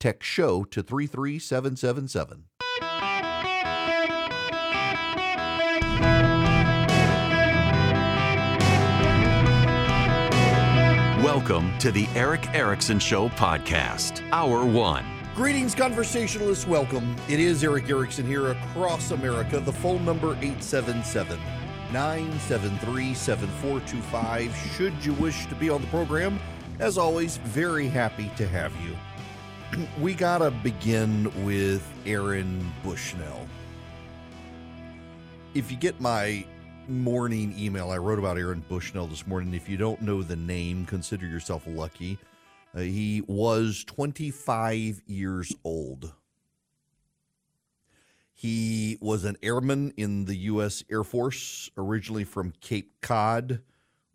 Text show to 33777. Welcome to the Erick Erickson Show podcast, Hour One. Greetings, conversationalists. Welcome. It is Erick Erickson here across America. The phone number 877 973 7425. Should you wish to be on the program, as always, very happy to have you. we got to begin with Aaron Bushnell. If you get my morning email I wrote about Aaron Bushnell this morning. If you don't know the name, consider yourself lucky. Uh, he was 25 years old. He was an airman in the U.S. Air Force, originally from Cape Cod.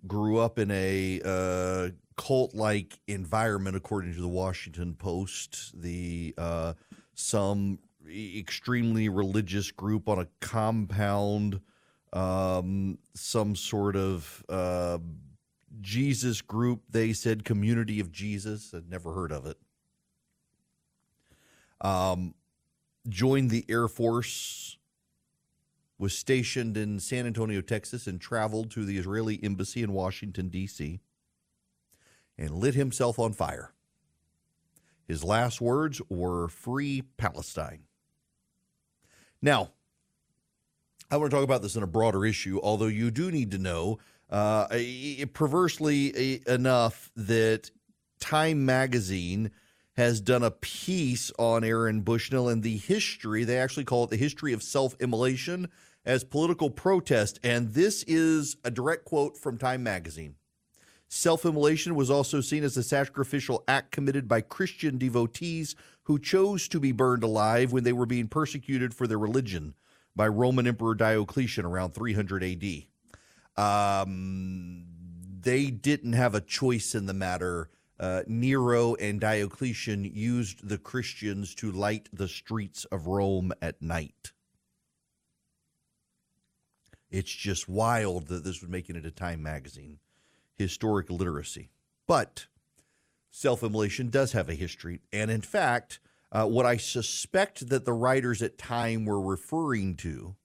Grew up in a uh, cult like environment, according to the Washington Post. The uh, some extremely religious group on a compound um, some sort of uh, Jesus group. They said Community of Jesus. I'd never heard of it. Um, joined the Air Force, was stationed in San Antonio, Texas, and traveled to the Israeli embassy in Washington, D.C., and lit himself on fire. His last words were Free Palestine. Now, I want to talk about this in a broader issue, although you do need to know, uh, perversely enough, that Time Magazine has done a piece on Aaron Bushnell and the history. They actually call it the history of self immolation as political protest. And this is a direct quote from Time Magazine. Self immolation was also seen as a sacrificial act committed by Christian devotees who chose to be burned alive when they were being persecuted for their religion by Roman Emperor Diocletian around 300 AD. Um, they didn't have a choice in the matter. Uh, Nero and Diocletian used the Christians to light the streets of Rome at night. It's just wild that this would make it into Time magazine. Historic literacy. But self immolation does have a history. And in fact, uh, what I suspect that the writers at time were referring to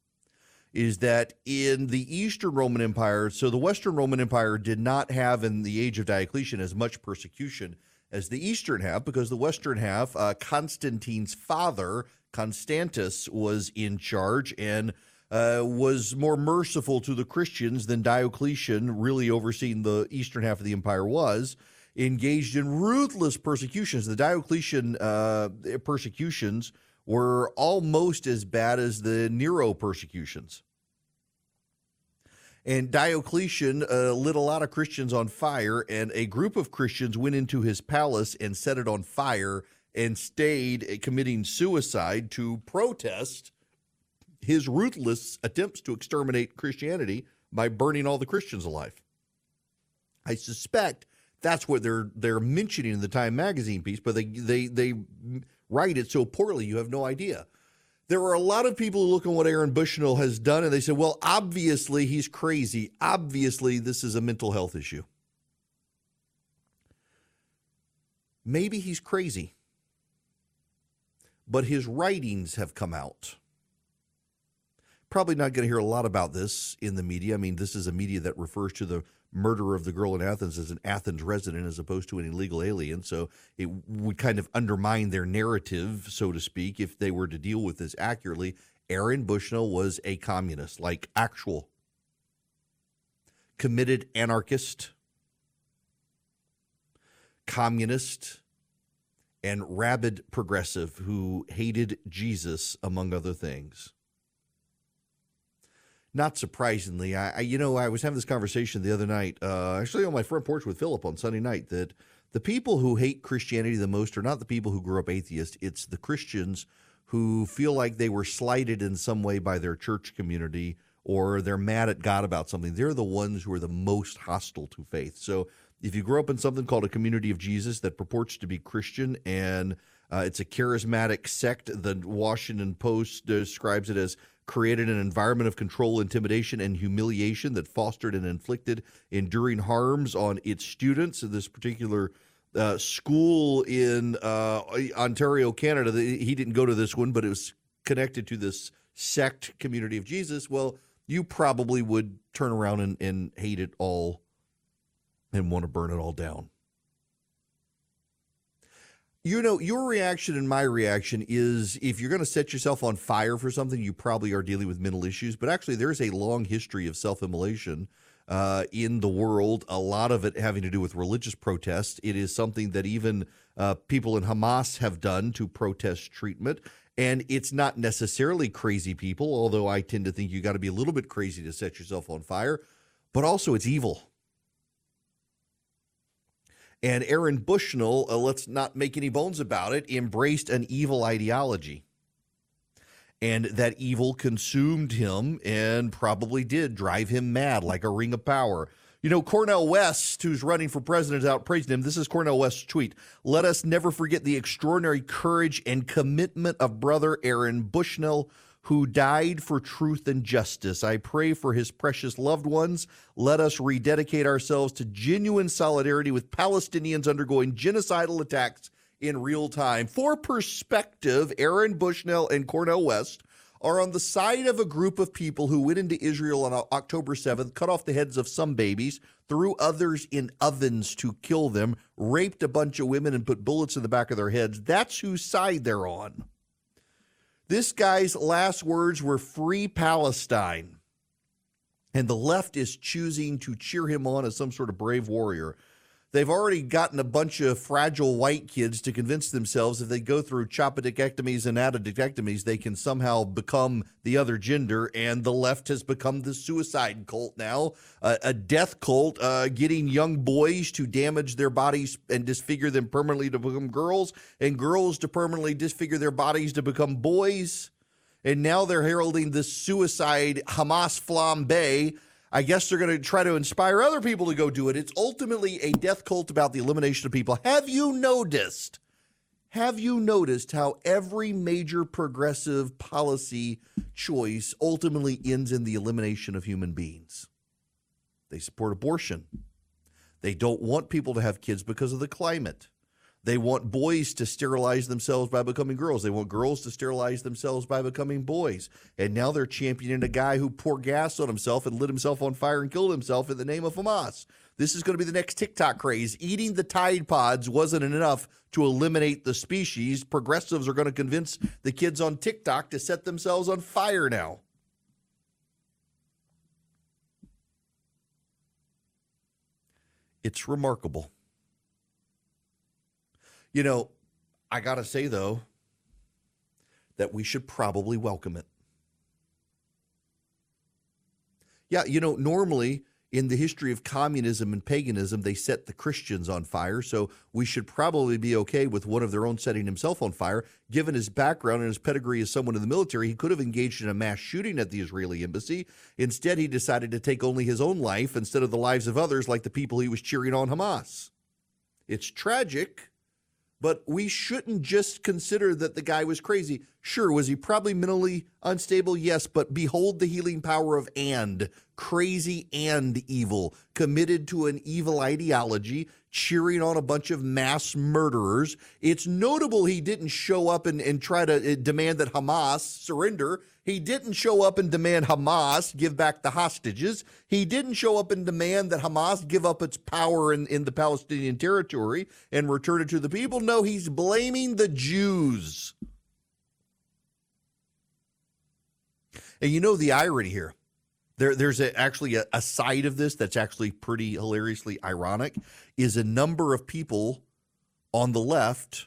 is that in the Eastern Roman Empire, so the Western Roman Empire did not have in the age of Diocletian as much persecution as the Eastern half, because the Western half, uh, Constantine's father, Constantius, was in charge and uh, was more merciful to the Christians than Diocletian, really overseeing the Eastern half of the empire, was engaged in ruthless persecutions. The Diocletian uh, persecutions were almost as bad as the Nero persecutions. And Diocletian uh, lit a lot of Christians on fire, and a group of Christians went into his palace and set it on fire and stayed uh, committing suicide to protest his ruthless attempts to exterminate Christianity by burning all the Christians alive. I suspect that's what they're they're mentioning in the Time magazine piece, but they they they write it so poorly you have no idea. There are a lot of people who look at what Aaron Bushnell has done and they say, well, obviously he's crazy. Obviously, this is a mental health issue. Maybe he's crazy, but his writings have come out. Probably not going to hear a lot about this in the media. I mean, this is a media that refers to the murder of the girl in Athens as an Athens resident as opposed to an illegal alien. So it would kind of undermine their narrative, so to speak, if they were to deal with this accurately. Aaron Bushnell was a communist, like actual committed anarchist, communist, and rabid progressive who hated Jesus, among other things not surprisingly, I, I, you know I was having this conversation the other night, uh, actually on my front porch with Philip on Sunday night, that the people who hate Christianity the most are not the people who grew up atheist; it's the Christians who feel like they were slighted in some way by their church community or they're mad at God about something, they're the ones who are the most hostile to faith. So if you grow up in something called a community of Jesus that purports to be Christian and uh, it's a charismatic sect, the Washington Post describes it as created an environment of control, intimidation, and humiliation that fostered and inflicted enduring harms on its students. In this particular uh, school in uh, Ontario, Canada. He didn't go to this one, but it was connected to this sect community of Jesus. Well, you probably would turn around and, and hate it all and want to burn it all down. You know, your reaction and my reaction is if you're going to set yourself on fire for something, you probably are dealing with mental issues. But actually, there's a long history of self immolation uh, in the world, a lot of it having to do with religious protests. It is something that even uh, people in Hamas have done to protest treatment. And it's not necessarily crazy people, although I tend to think you got to be a little bit crazy to set yourself on fire, but also it's evil. And Aaron Bushnell, uh, let's not make any bones about it, embraced an evil ideology and that evil consumed him and probably did drive him mad like a ring of power. You know, Cornel West, who's running for president, out praising him. This is Cornel West's tweet. Let us never forget the extraordinary courage and commitment of brother Aaron Bushnell, who died for truth and justice. I pray for his precious loved ones. Let us rededicate ourselves to genuine solidarity with Palestinians undergoing genocidal attacks in real time. For perspective, Aaron Bushnell and Cornel West are on the side of a group of people who went into Israel on October 7th, cut off the heads of some babies, threw others in ovens to kill them, raped a bunch of women, and put bullets in the back of their heads. That's whose side they're on. This guy's last words were free Palestine. And the left is choosing to cheer him on as some sort of brave warrior. They've already gotten a bunch of fragile white kids to convince themselves if they go through chopodectomies and adodectomies, they can somehow become the other gender. And the left has become the suicide cult now, uh, a death cult, uh, getting young boys to damage their bodies and disfigure them permanently to become girls, and girls to permanently disfigure their bodies to become boys. And now they're heralding this suicide Hamas flambe I guess they're going to try to inspire other people to go do it. It's ultimately a death cult about the elimination of people. Have you noticed? Have you noticed how every major progressive policy choice ultimately ends in the elimination of human beings? They support abortion. They don't want people to have kids because of the climate. They want boys to sterilize themselves by becoming girls. They want girls to sterilize themselves by becoming boys. And now they're championing a guy who poured gas on himself and lit himself on fire and killed himself in the name of Hamas. This is going to be the next TikTok craze. Eating the Tide Pods wasn't enough to eliminate the species. Progressives are going to convince the kids on TikTok to set themselves on fire now. It's remarkable. You know, I got to say, though, that we should probably welcome it. Yeah, you know, normally in the history of communism and paganism, they set the Christians on fire. So we should probably be okay with one of their own setting himself on fire. Given his background and his pedigree as someone in the military, he could have engaged in a mass shooting at the Israeli embassy. Instead, he decided to take only his own life instead of the lives of others, like the people he was cheering on Hamas. It's tragic, but we shouldn't just consider that the guy was crazy. Sure, was he probably mentally unstable? Yes, but behold the healing power of and crazy and evil, committed to an evil ideology, cheering on a bunch of mass murderers. It's notable he didn't show up and, and try to uh, demand that Hamas surrender. He didn't show up and demand Hamas give back the hostages. He didn't show up and demand that Hamas give up its power in, in the Palestinian territory and return it to the people. No, he's blaming the Jews. And you know the irony here. There, there's a, actually a, a side of this that's actually pretty hilariously ironic. Is a number of people on the left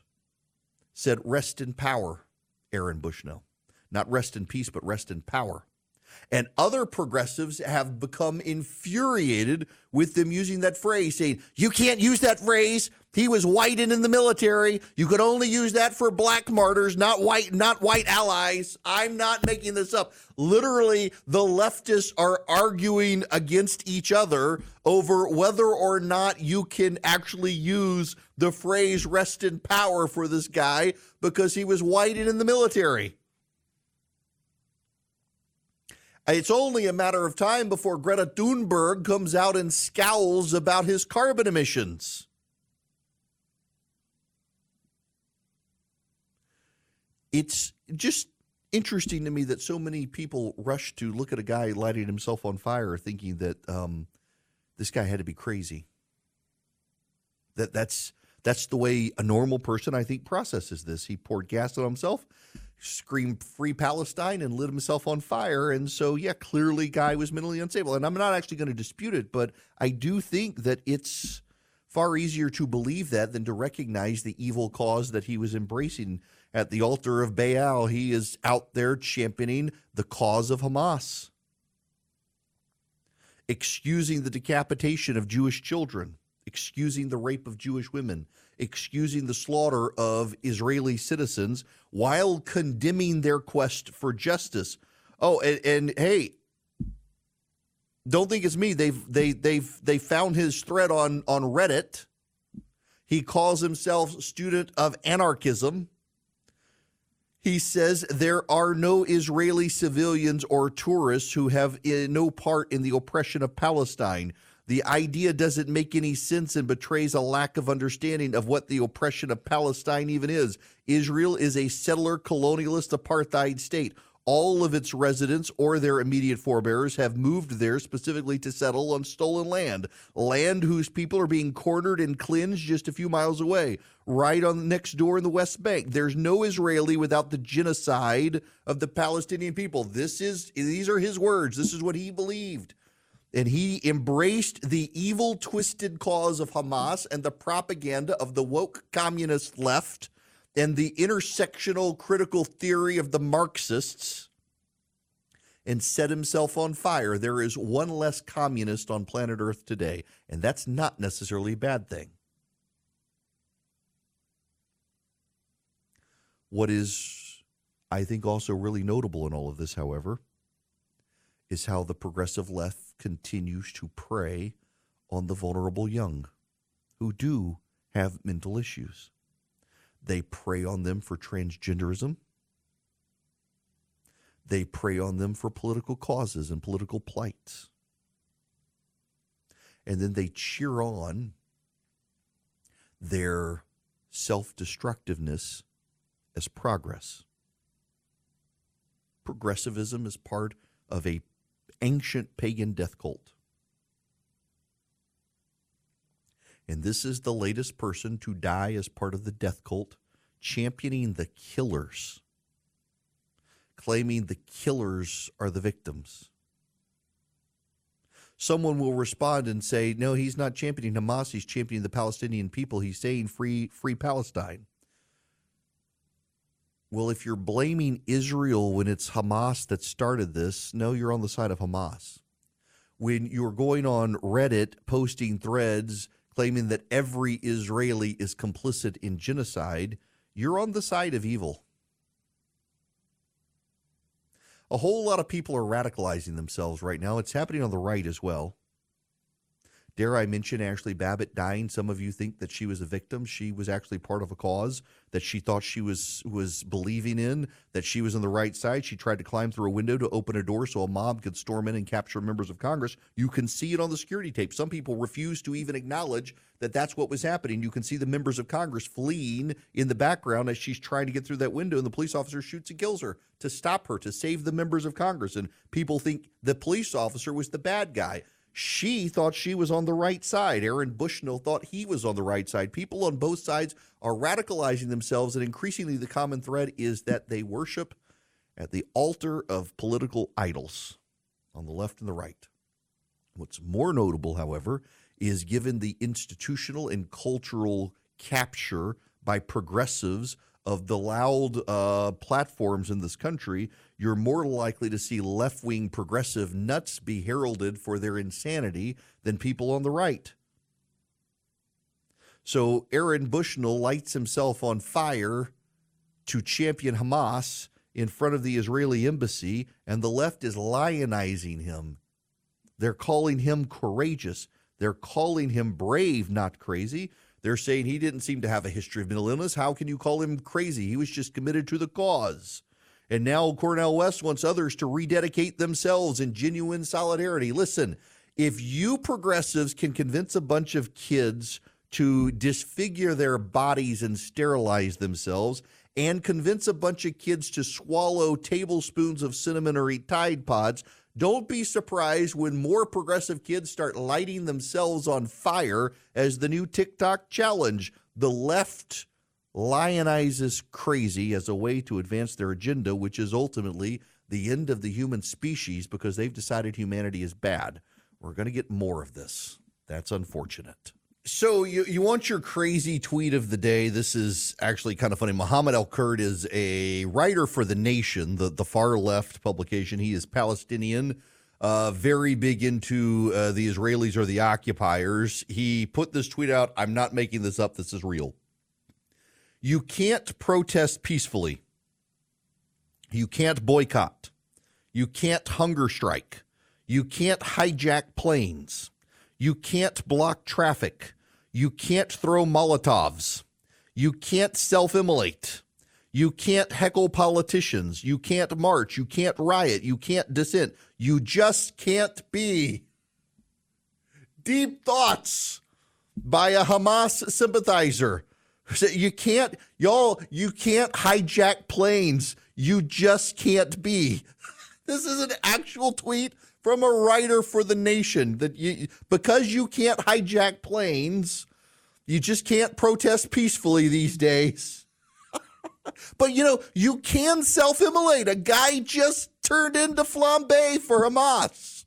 said, "Rest in power, Aaron Bushnell." Not rest in peace, but rest in power. And other progressives have become infuriated with them using that phrase, saying, You can't use that phrase. He was white and in the military. You could only use that for black martyrs, not white, not white allies. I'm not making this up. Literally, the leftists are arguing against each other over whether or not you can actually use the phrase rest in power for this guy because he was white and in the military. It's only a matter of time before Greta Thunberg comes out and scowls about his carbon emissions. It's just interesting to me that so many people rush to look at a guy lighting himself on fire, thinking that um, this guy had to be crazy. That that's that's the way a normal person, I think, processes this. He poured gas on himself screamed free Palestine and lit himself on fire. And so, yeah, clearly, guy was mentally unstable. And I'm not actually going to dispute it, but I do think that it's far easier to believe that than to recognize the evil cause that he was embracing at the altar of Baal. He is out there championing the cause of Hamas, excusing the decapitation of Jewish children, excusing the rape of Jewish women, excusing the slaughter of Israeli citizens while condemning their quest for justice. Oh, and, and hey, don't think it's me. They've they they've they found his thread on on Reddit. He calls himself student of anarchism. He says there are no Israeli civilians or tourists who have eh, no part in the oppression of Palestine. The idea doesn't make any sense and betrays a lack of understanding of what the oppression of Palestine even is. Israel is a settler colonialist apartheid state. All of its residents or their immediate forebears have moved there specifically to settle on stolen land, land whose people are being cornered and cleansed just a few miles away, right on next door in the West Bank. There's no Israeli without the genocide of the Palestinian people. This is these are his words. This is what he believed and he embraced the evil, twisted cause of Hamas and the propaganda of the woke communist left and the intersectional critical theory of the Marxists and set himself on fire. There is one less communist on planet Earth today, and that's not necessarily a bad thing. What is, I think, also really notable in all of this, however, is how the progressive left continues to prey on the vulnerable young who do have mental issues. They prey on them for transgenderism. They prey on them for political causes and political plights. And then they cheer on their self destructiveness as progress. Progressivism is part of a ancient pagan death cult. And this is the latest person to die as part of the death cult, championing the killers, claiming the killers are the victims. Someone will respond and say, No, he's not championing Hamas, he's championing the Palestinian people. He's saying free, free Palestine. Well, if you're blaming Israel when it's Hamas that started this, no, you're on the side of Hamas. When you're going on Reddit posting threads claiming that every Israeli is complicit in genocide, you're on the side of evil. A whole lot of people are radicalizing themselves right now. It's happening on the right as well. Dare I mention Ashley Babbitt dying? Some of you think that she was a victim. She was actually part of a cause that she thought she was was believing in, that she was on the right side. She tried to climb through a window to open a door so a mob could storm in and capture members of Congress. You can see it on the security tape. Some people refuse to even acknowledge that that's what was happening. You can see the members of Congress fleeing in the background as she's trying to get through that window, and the police officer shoots and kills her to stop her, to save the members of Congress. And people think the police officer was the bad guy. She thought she was on the right side. Aaron Bushnell thought he was on the right side. People on both sides are radicalizing themselves, and increasingly the common thread is that they worship at the altar of political idols on the left and the right. What's more notable, however, is given the institutional and cultural capture by progressives of the loud uh, platforms in this country, you're more likely to see left wing progressive nuts be heralded for their insanity than people on the right. So Aaron Bushnell lights himself on fire to champion Hamas in front of the Israeli embassy, and the left is lionizing him. They're calling him courageous. They're calling him brave, not crazy. They're saying he didn't seem to have a history of mental illness. How can you call him crazy? He was just committed to the cause. And now Cornel West wants others to rededicate themselves in genuine solidarity. Listen, if you progressives can convince a bunch of kids to disfigure their bodies and sterilize themselves and convince a bunch of kids to swallow tablespoons of cinnamon or eat Tide Pods, don't be surprised when more progressive kids start lighting themselves on fire as the new TikTok challenge. The left lionizes crazy as a way to advance their agenda, which is ultimately the end of the human species because they've decided humanity is bad. We're going to get more of this. That's unfortunate. So you, you want your crazy tweet of the day. This is actually kind of funny. Mohammed El Kurd is a writer for The Nation, the, the far left publication. He is Palestinian, uh, very big into uh, the Israelis or the occupiers. He put this tweet out. I'm not making this up. This is real. You can't protest peacefully. You can't boycott. You can't hunger strike. You can't hijack planes. You can't block traffic. You can't throw Molotovs. You can't self immolate. You can't heckle politicians. You can't march. You can't riot. You can't dissent. You just can't be. Deep thoughts by a Hamas sympathizer. You can't, y'all, you can't hijack planes. You just can't be. This is an actual tweet from a writer for the nation that you because you can't hijack planes, you just can't protest peacefully these days. but you know, you can self-immolate. A guy just turned into flambe for Hamas.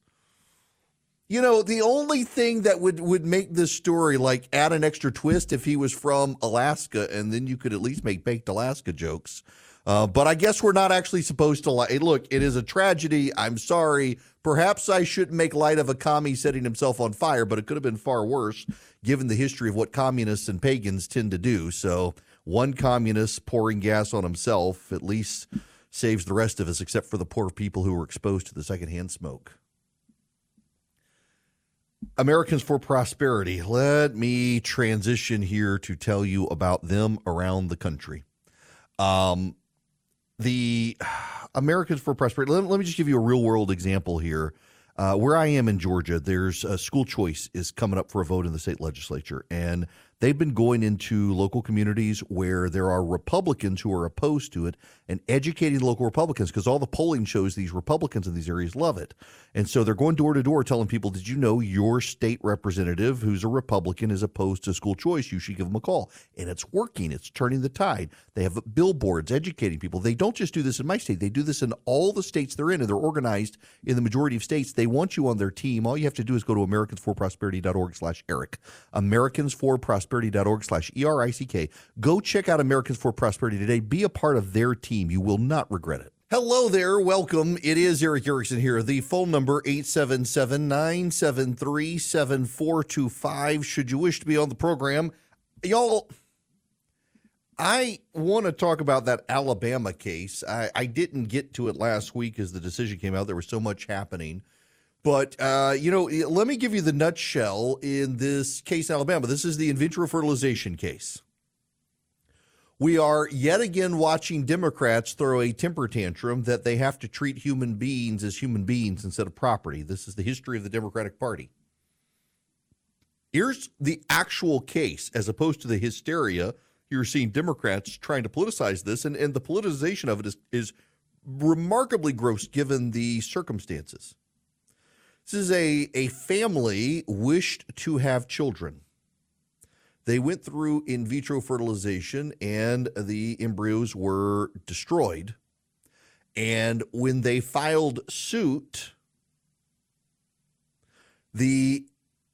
You know, the only thing that would would make this story like add an extra twist if he was from Alaska, and then you could at least make baked Alaska jokes. Uh, but I guess we're not actually supposed to lie. Look, it is a tragedy. I'm sorry. Perhaps I shouldn't make light of a commie setting himself on fire, but it could have been far worse given the history of what communists and pagans tend to do. So one communist pouring gas on himself at least saves the rest of us, except for the poor people who were exposed to the secondhand smoke. Americans for Prosperity. Let me transition here to tell you about them around the country. Um, the Americans for Prosperity. Let, let, me just give you a real world example here. Uh, where I am in Georgia, there's a school choice is coming up for a vote in the state legislature, and they've been going into local communities where there are Republicans who are opposed to it and educating local Republicans because all the polling shows these Republicans in these areas love it. And so they're going door to door telling people, Did you know your state representative who's a Republican is opposed to school choice? You should give them a call. And it's working, it's turning the tide. They have billboards educating people. They don't just do this in my state, they do this in all the states they're in, and they're organized in the majority of states. They want you on their team. All you have to do is go to AmericansForProsperity.org slash Erick. AmericansForProsperity.org slash E-R-I-C-K. Go check out Americans for Prosperity today. Be a part of their team. You will not regret it. Hello there. Welcome. It is Erick Erickson here. The phone number 877-973-7425 should you wish to be on the program. Y'all I want to talk about that Alabama case. I, I, didn't get to it last week as the decision came out. There was so much happening. But, uh, you know, let me give you the nutshell in this case Alabama. This is the in vitro fertilization case we are yet again watching Democrats throw a temper tantrum that they have to treat human beings as human beings instead of property. This is the history of the Democratic Party. Here's the actual case, as opposed to the hysteria you're seeing Democrats trying to politicize this, and, and the politicization of it is, is remarkably gross given the circumstances. This is a, a family wished to have children. They went through in vitro fertilization and the embryos were destroyed. And when they filed suit, the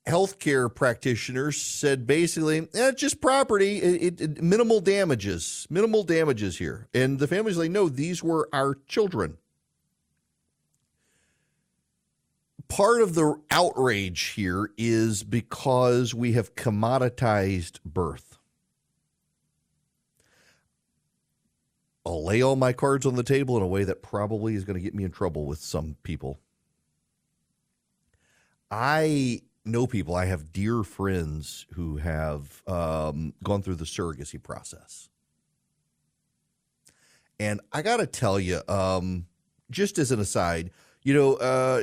healthcare practitioners said basically, eh, just property, it, it, minimal damages, minimal damages here. And the family's like, no, these were our children. Part of the outrage here is because we have commoditized birth. I'll lay all my cards on the table in a way that probably is going to get me in trouble with some people. I know people, I have dear friends who have um, gone through the surrogacy process. And I got to tell you, um, just as an aside, you know, uh,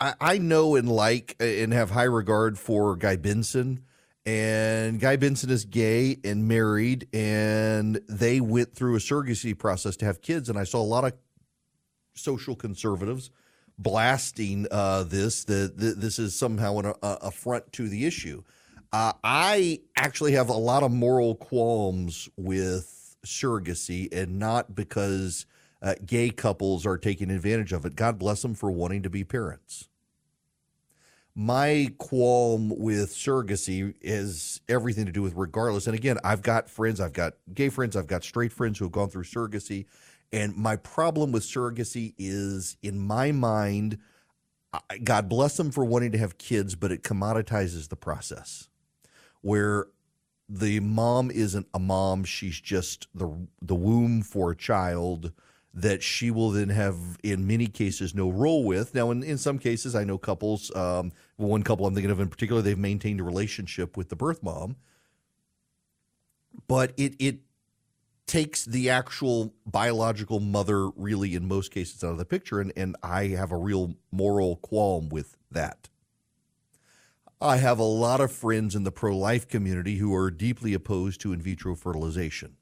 I, I, know and like and have high regard for Guy Benson. And Guy Benson is gay and married, and they went through a surrogacy process to have kids. And I saw a lot of social conservatives blasting uh, this that this is somehow an affront to the issue. Uh, I actually have a lot of moral qualms with surrogacy, and not because uh, gay couples are taking advantage of it. God bless them for wanting to be parents. My qualm with surrogacy is everything to do with regardless. And again, I've got friends, I've got gay friends, I've got straight friends who have gone through surrogacy and my problem with surrogacy is, in my mind, God bless them for wanting to have kids, but it commoditizes the process where the mom isn't a mom, she's just the the womb for a child that she will then have in many cases no role with. Now in, in some cases I know couples, um, one couple I'm thinking of in particular, they've maintained a relationship with the birth mom. But it it takes the actual biological mother really in most cases out of the picture and, and i have a real moral qualm with that i have a lot of friends in the pro-life community who are deeply opposed to in vitro fertilization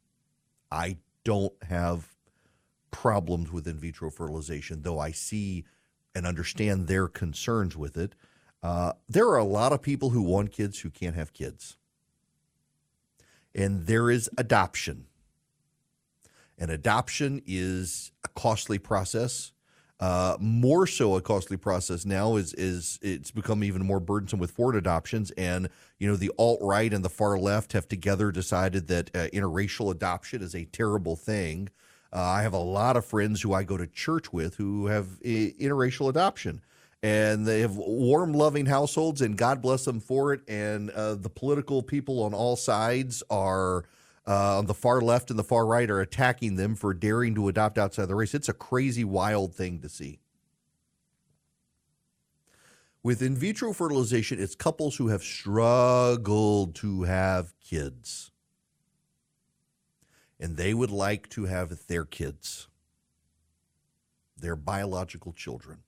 i don't have problems with in vitro fertilization though i see and understand their concerns with it uh, there are a lot of people who want kids who can't have kids and there is adoption and adoption is a costly process. Uh, more so a costly process now is is it's become even more burdensome with foreign adoptions and you know the alt right and the far left have together decided that uh, interracial adoption is a terrible thing. Uh, I have a lot of friends who I go to church with who have interracial adoption and they have warm, loving households, and God bless them for it. And uh, the political people on all sides are uh, on the far left and the far right are attacking them for daring to adopt outside the race. It's a crazy, wild thing to see. With in vitro fertilization, it's couples who have struggled to have kids. And they would like to have their kids, their biological children.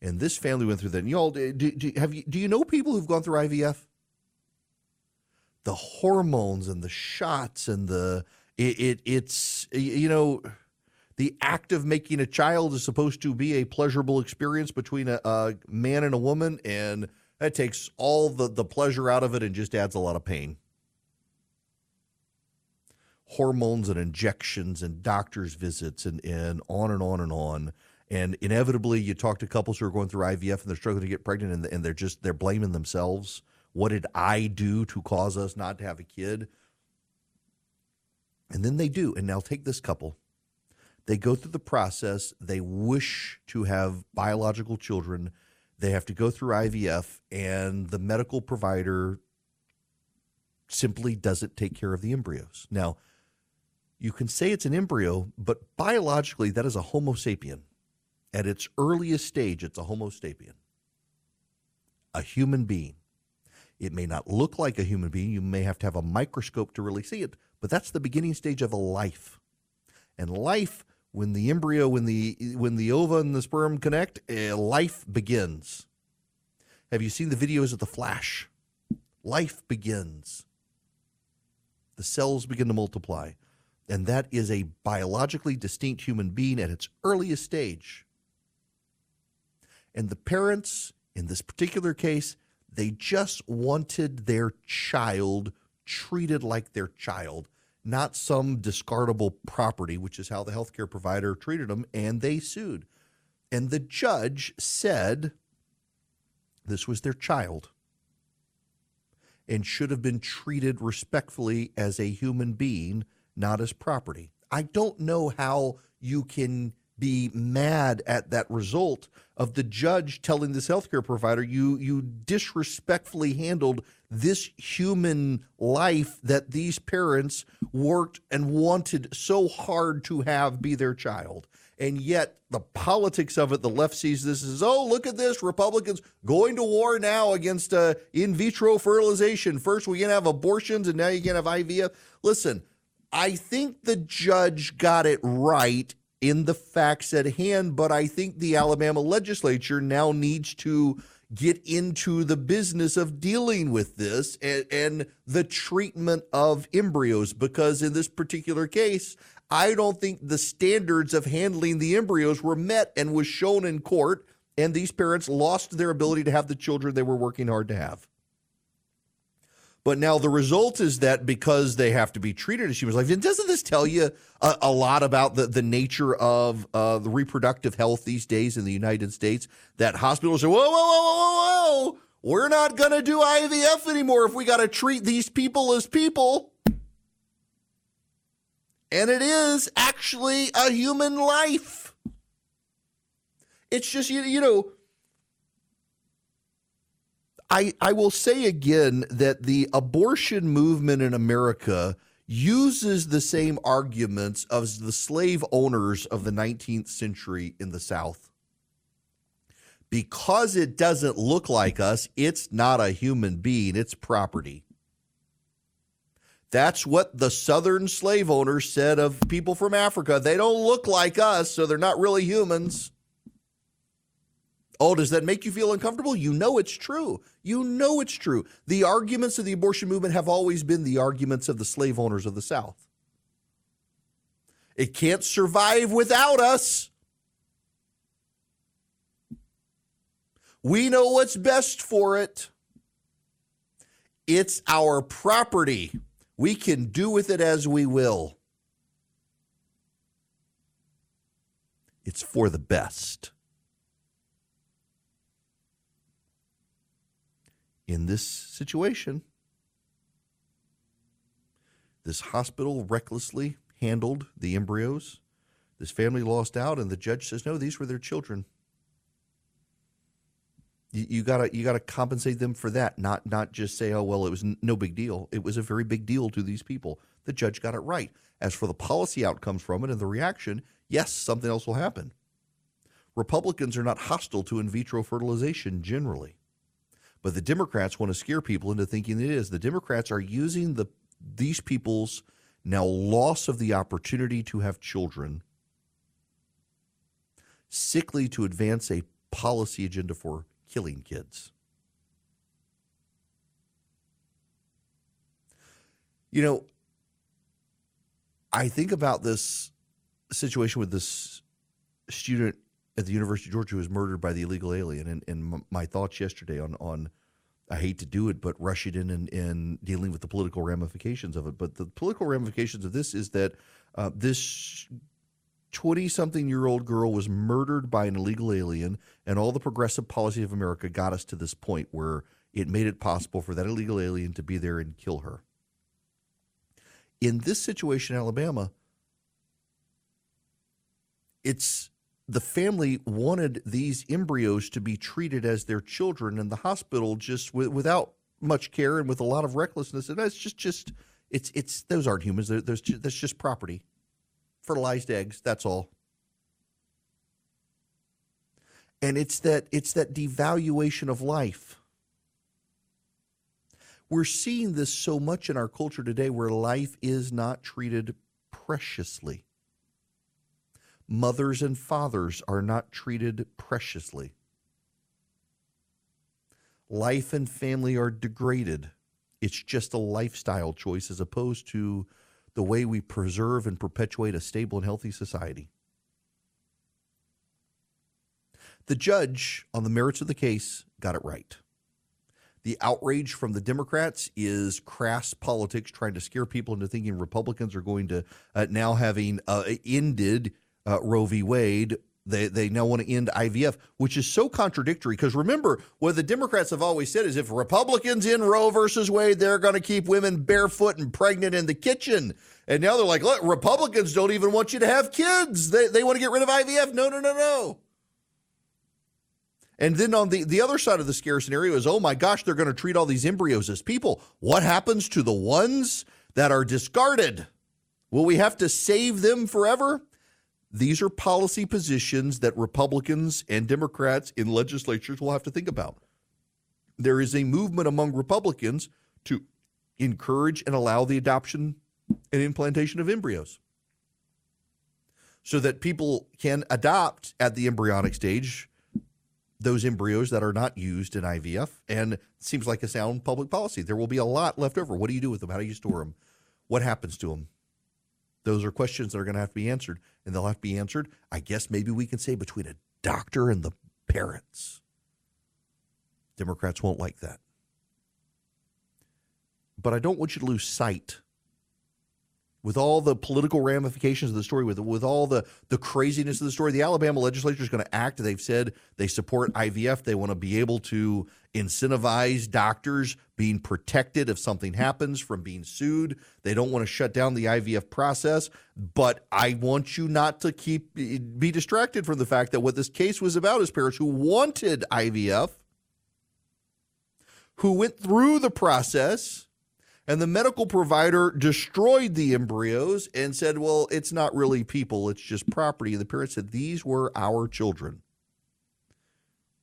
And this family went through that. And y'all, do, do, have you, do you know people who've gone through IVF? the hormones and the shots and the it, it it's you know the act of making a child is supposed to be a pleasurable experience between a, a man and a woman and that takes all the, the pleasure out of it and just adds a lot of pain hormones and injections and doctor's visits and, and on and on and on and inevitably you talk to couples who are going through ivf and they're struggling to get pregnant and, and they're just they're blaming themselves what did I do to cause us not to have a kid? And then they do. And now take this couple. They go through the process. They wish to have biological children. They have to go through IVF, and the medical provider simply doesn't take care of the embryos. Now, you can say it's an embryo, but biologically, that is a Homo sapien. At its earliest stage, it's a Homo sapien, a human being. It may not look like a human being. You may have to have a microscope to really see it, but that's the beginning stage of a life. And life, when the embryo, when the when the ova and the sperm connect, uh, life begins. Have you seen the videos of the flash? Life begins. The cells begin to multiply. And that is a biologically distinct human being at its earliest stage. And the parents, in this particular case, they just wanted their child treated like their child, not some discardable property, which is how the healthcare provider treated them, and they sued. And the judge said This was their child and should have been treated respectfully as a human being, not as property. I don't know how you can be mad at that result of the judge telling this healthcare provider you you disrespectfully handled this human life that these parents worked and wanted so hard to have be their child. And yet the politics of it the left sees this as oh look at this republicans going to war now against uh, in vitro fertilization. First we can have abortions and now you can have ivf listen i think the judge got it right in the facts at hand, but I think the Alabama legislature now needs to get into the business of dealing with this and, and, the treatment of embryos because in this particular case, I don't think the standards of handling the embryos were met and was shown in court, and these parents lost their ability to have the children they were working hard to have. But now the result is that because they have to be treated as humans, like doesn't this tell you a, a lot about the, the nature of uh, the reproductive health these days in the United States? That hospitals are whoa whoa whoa whoa whoa, we're not going to do IVF anymore if we got to treat these people as people. And it is actually a human life. It's just you, you know I, I will say again that the abortion movement in America uses the same arguments as the slave owners of the 19th century in the South. Because it doesn't look like us, it's not a human being, it's property. That's what the Southern slave owners said of people from Africa. They don't look like us, so they're not really humans. Oh, does that make you feel uncomfortable? You know it's true. You know it's true. The arguments of the abortion movement have always been the arguments of the slave owners of the South. It can't survive without us. We know what's best for it. It's our property. We can do with it as we will. It's for the best. In this situation, this hospital recklessly handled the embryos. This family lost out, and the judge says, no, these were their children. You, you, gotta you gotta compensate them for that, not not just say, oh well, it was no big deal. It was a very big deal to these people. The judge got it right. As for the policy outcomes from it and the reaction, yes, something else will happen. Republicans are not hostile to in vitro fertilization generally. But the Democrats want to scare people into thinking it is. The Democrats are using the these people's now loss of the opportunity to have children sickly to advance a policy agenda for killing kids. You know, I think about this situation with this student at the University of Georgia who was murdered by the illegal alien. And, and my thoughts yesterday on, on I hate to do it, but rushing in and, and dealing with the political ramifications of it. But the political ramifications of this is that uh, this 20 something year old girl was murdered by an illegal alien, and all the progressive policy of America got us to this point where it made it possible for that illegal alien to be there and kill her. In this situation Alabama, it's the family wanted these embryos to be treated as their children, and the hospital just w- without much care and with a lot of recklessness. And that's just just it's it's those aren't humans. They're, there's that's just property, fertilized eggs. That's all. And it's that it's that devaluation of life. We're seeing this so much in our culture today, where life is not treated preciously mothers and fathers are not treated preciously. Life and family are degraded. It's just a lifestyle choice as opposed to the way we preserve and perpetuate a stable and healthy society. The judge, on the merits of the case, got it right. The outrage from the Democrats is crass politics, trying to scare people into thinking Republicans are going to uh, now having uh, ended uh, Roe v. Wade, They, they now want to end IVF, which is so contradictory. Because remember, what the Democrats have always said is if Republicans in Roe versus Wade, they're going to keep women barefoot and pregnant in the kitchen. And now they're like, look, Republicans don't even want you to have kids. They, they want to get rid of IVF. No, no, no, no. And then on the, the other side of the scare scenario is, oh my gosh, they're going to treat all these embryos as people. What happens to the ones that are discarded? Will we have to save them forever? These are policy positions that Republicans and Democrats in legislatures will have to think about. There is a movement among Republicans to encourage and allow the adoption and implantation of embryos so that people can adopt at the embryonic stage those embryos that are not used in IVF. And it seems like a sound public policy. There will be a lot left over. What do you do with them? How do you store them? What happens to them? Those are questions that are going to have to be answered, and they'll have to be answered, I guess maybe we can say between a doctor and the parents. Democrats won't like that. But I don't want you to lose sight with all the political ramifications of the story, with with all the the craziness of the story, the Alabama legislature is going to act. They've said they support IVF. They want to be able to incentivize doctors being protected if something happens from being sued. They don't want to shut down the IVF process. But I want you not to keep be distracted from the fact that what this case was about is parents who wanted IVF, who went through the process and the medical provider destroyed the embryos and said, well, it's not really people, it's just property. And the parents said, these were our children.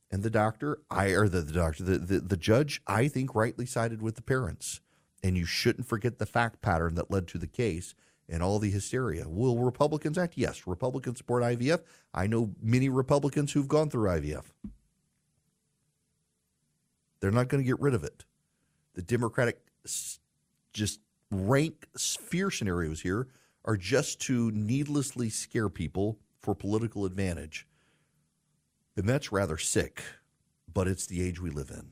And the doctor, I or the, the doctor, the, the, the judge, I think rightly sided with the parents. And you shouldn't forget the fact pattern that led to the case and all the hysteria. Will Republicans act? Yes. Republicans support IVF. I know many Republicans who've gone through IVF. They're not going to get rid of it. The Democratic just rank fear scenarios here are just to needlessly scare people for political advantage. And that's rather sick, but it's the age we live in.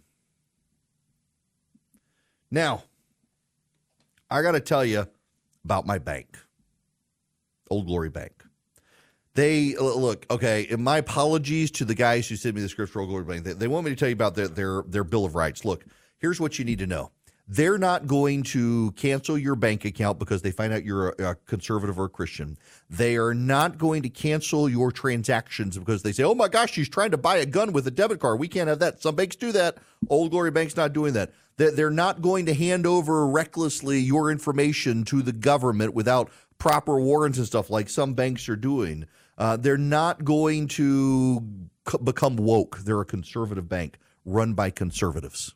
Now, I got to tell you about my bank, Old Glory Bank. They look okay. And my apologies to the guys who sent me the script Glory Bank. They, they want me to tell you about their, their their Bill of Rights. Look, here's what you need to know they're not going to cancel your bank account because they find out you're a, a, conservative or a Christian. They are not going to cancel your transactions because they say, oh my gosh, she's trying to buy a gun with a debit card. We can't have that. Some banks do that. Old Glory Bank's not doing that. They're not going to hand over recklessly your information to the government without proper warrants and stuff like some banks are doing. Uh, they're not going to become woke. They're a conservative bank run by conservatives.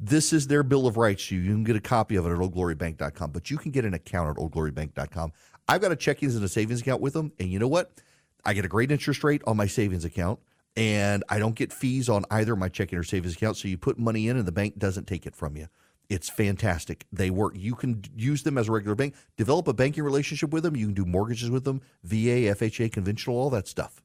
This is their Bill of Rights you. You can get a copy of it at oldglorybank.com, but you can get an account at oldglorybank.com. I've got a checkings and a savings account with them, and you know what? I get a great interest rate on my savings account, and I don't get fees on either my checking or savings account. So you put money in, and the bank doesn't take it from you. It's fantastic. They work. You can use them as a regular bank. Develop a banking relationship with them. You can do mortgages with them, VA, FHA, conventional, all that stuff.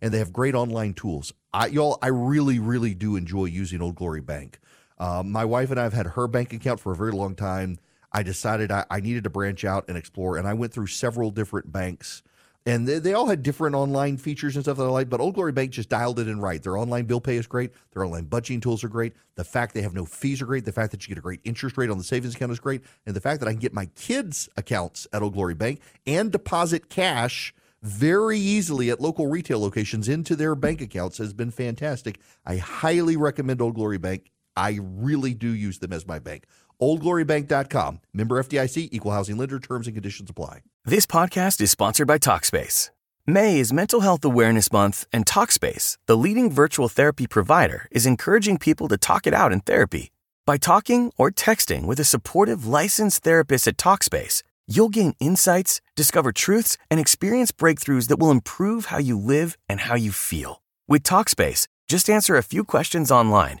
And they have great online tools. I, y'all, I really, really do enjoy using Old Glory Bank. Uh, my wife and I have had her bank account for a very long time. I decided I, I, needed to branch out and explore, and I went through several different banks. And they, they all had different online features and stuff that I like, but Old Glory Bank just dialed it in right. Their online bill pay is great. Their online budgeting tools are great. The fact they have no fees are great. The fact that you get a great interest rate on the savings account is great. And the fact that I can get my kids' accounts at Old Glory Bank and deposit cash very easily at local retail locations into their bank accounts has been fantastic. I highly recommend Old Glory Bank. I really do use them as my bank. OldGloryBank.com. Member FDIC, equal housing lender, terms and conditions apply. This podcast is sponsored by TalkSpace. May is Mental Health Awareness Month, and TalkSpace, the leading virtual therapy provider, is encouraging people to talk it out in therapy. By talking or texting with a supportive licensed therapist at TalkSpace, you'll gain insights, discover truths, and experience breakthroughs that will improve how you live and how you feel. With TalkSpace, just answer a few questions online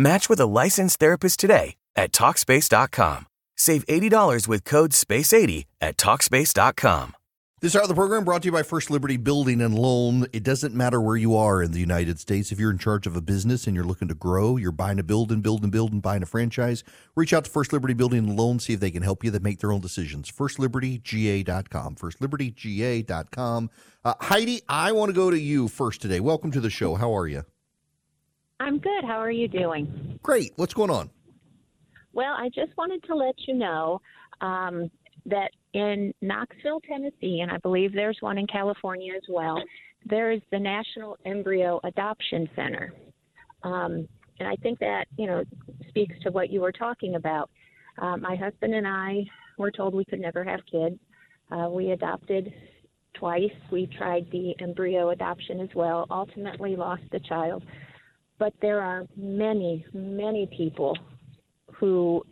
Match with a licensed therapist today at TalkSpace.com. Save $80 with code SPACE80 at TalkSpace.com. This hour of the program brought to you by First Liberty Building and Loan. It doesn't matter where you are in the United States. If you're in charge of a business and you're looking to grow, you're buying a build and build and build and buying a franchise, reach out to First Liberty Building and Loan, see if they can help you. They make their own decisions. FirstLibertyGA.com. FirstLibertyGA.com. Uh, Heidi, I want to go to you first today. Welcome to the show. How are you? I'm good. How are you doing? Great. What's going on? Well, I just wanted to let you know um, that in Knoxville, Tennessee, and I believe there's one in California as well, there is the National Embryo Adoption Center. Um, and I think that, you know, speaks to what you were talking about. Uh, my husband and I were told we could never have kids. Uh, we adopted twice. We tried the embryo adoption as well, ultimately lost the child. But there are many, many people who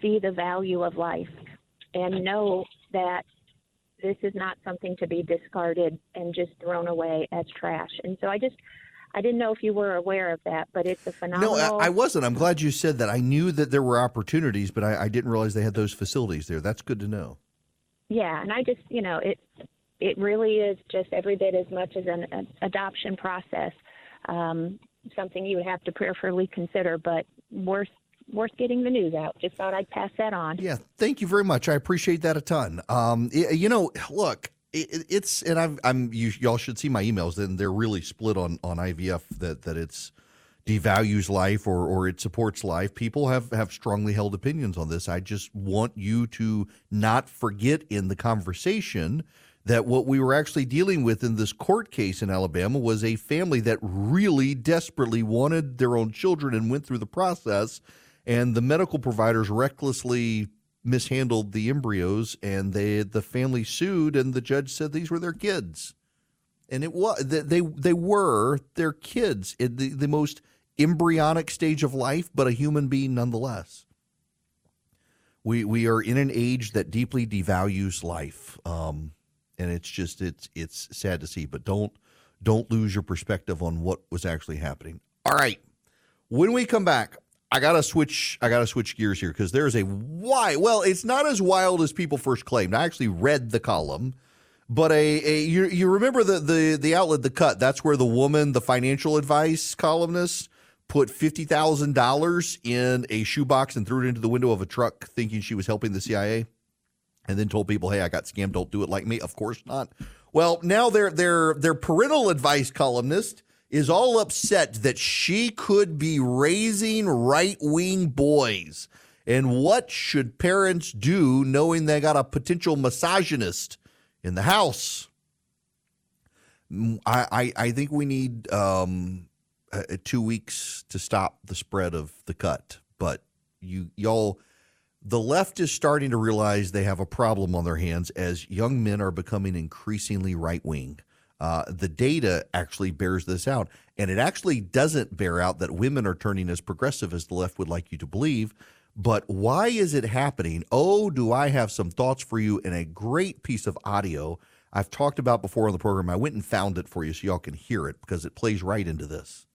see the value of life and know that this is not something to be discarded and just thrown away as trash. And so I just I didn't know if you were aware of that, but it's a phenomenal. No, I, I wasn't. I'm glad you said that. I knew that there were opportunities, but I, I didn't realize they had those facilities there. That's good to know. Yeah, and I just you know it it really is just every bit as much as an, an adoption process. Um, something you would have to prayerfully consider, but worth worth getting the news out. Just thought I'd pass that on. Yeah, thank you very much. I appreciate that a ton. Um, you know, look, it, it's and I've, I'm you, y'all should see my emails, and they're really split on on IVF that that it's devalues life or or it supports life. People have have strongly held opinions on this. I just want you to not forget in the conversation that what we were actually dealing with in this court case in Alabama was a family that really desperately wanted their own children and went through the process and the medical providers recklessly mishandled the embryos and they the family sued and the judge said these were their kids. And it was they they were their kids in the, the most embryonic stage of life but a human being nonetheless. We we are in an age that deeply devalues life. Um, and it's just it's it's sad to see but don't don't lose your perspective on what was actually happening all right when we come back I gotta switch. I gotta switch gears here because there's a why. Well, it's not as wild as people first claimed. I actually read the column, but a, a you, you remember the the the outlet, the cut. That's where the woman, the financial advice columnist, put fifty thousand dollars in a shoebox and threw it into the window of a truck, thinking she was helping the CIA, and then told people, "Hey, I got scammed. Don't do it like me." Of course not. Well, now their their their parental advice columnist is all upset that she could be raising right wing boys. And what should parents do knowing they got a potential misogynist in the house? I, I, I think we need um, uh, two weeks to stop the spread of the cut. But you y'all, the left is starting to realize they have a problem on their hands as young men are becoming increasingly right wing. Uh, the data actually bears this out. And it actually doesn't bear out that women are turning as progressive as the left would like you to believe. But why is it happening? Oh, do I have some thoughts for you in a great piece of audio I've talked about before on the program. I went and found it for you so y'all can hear it because it plays right into this.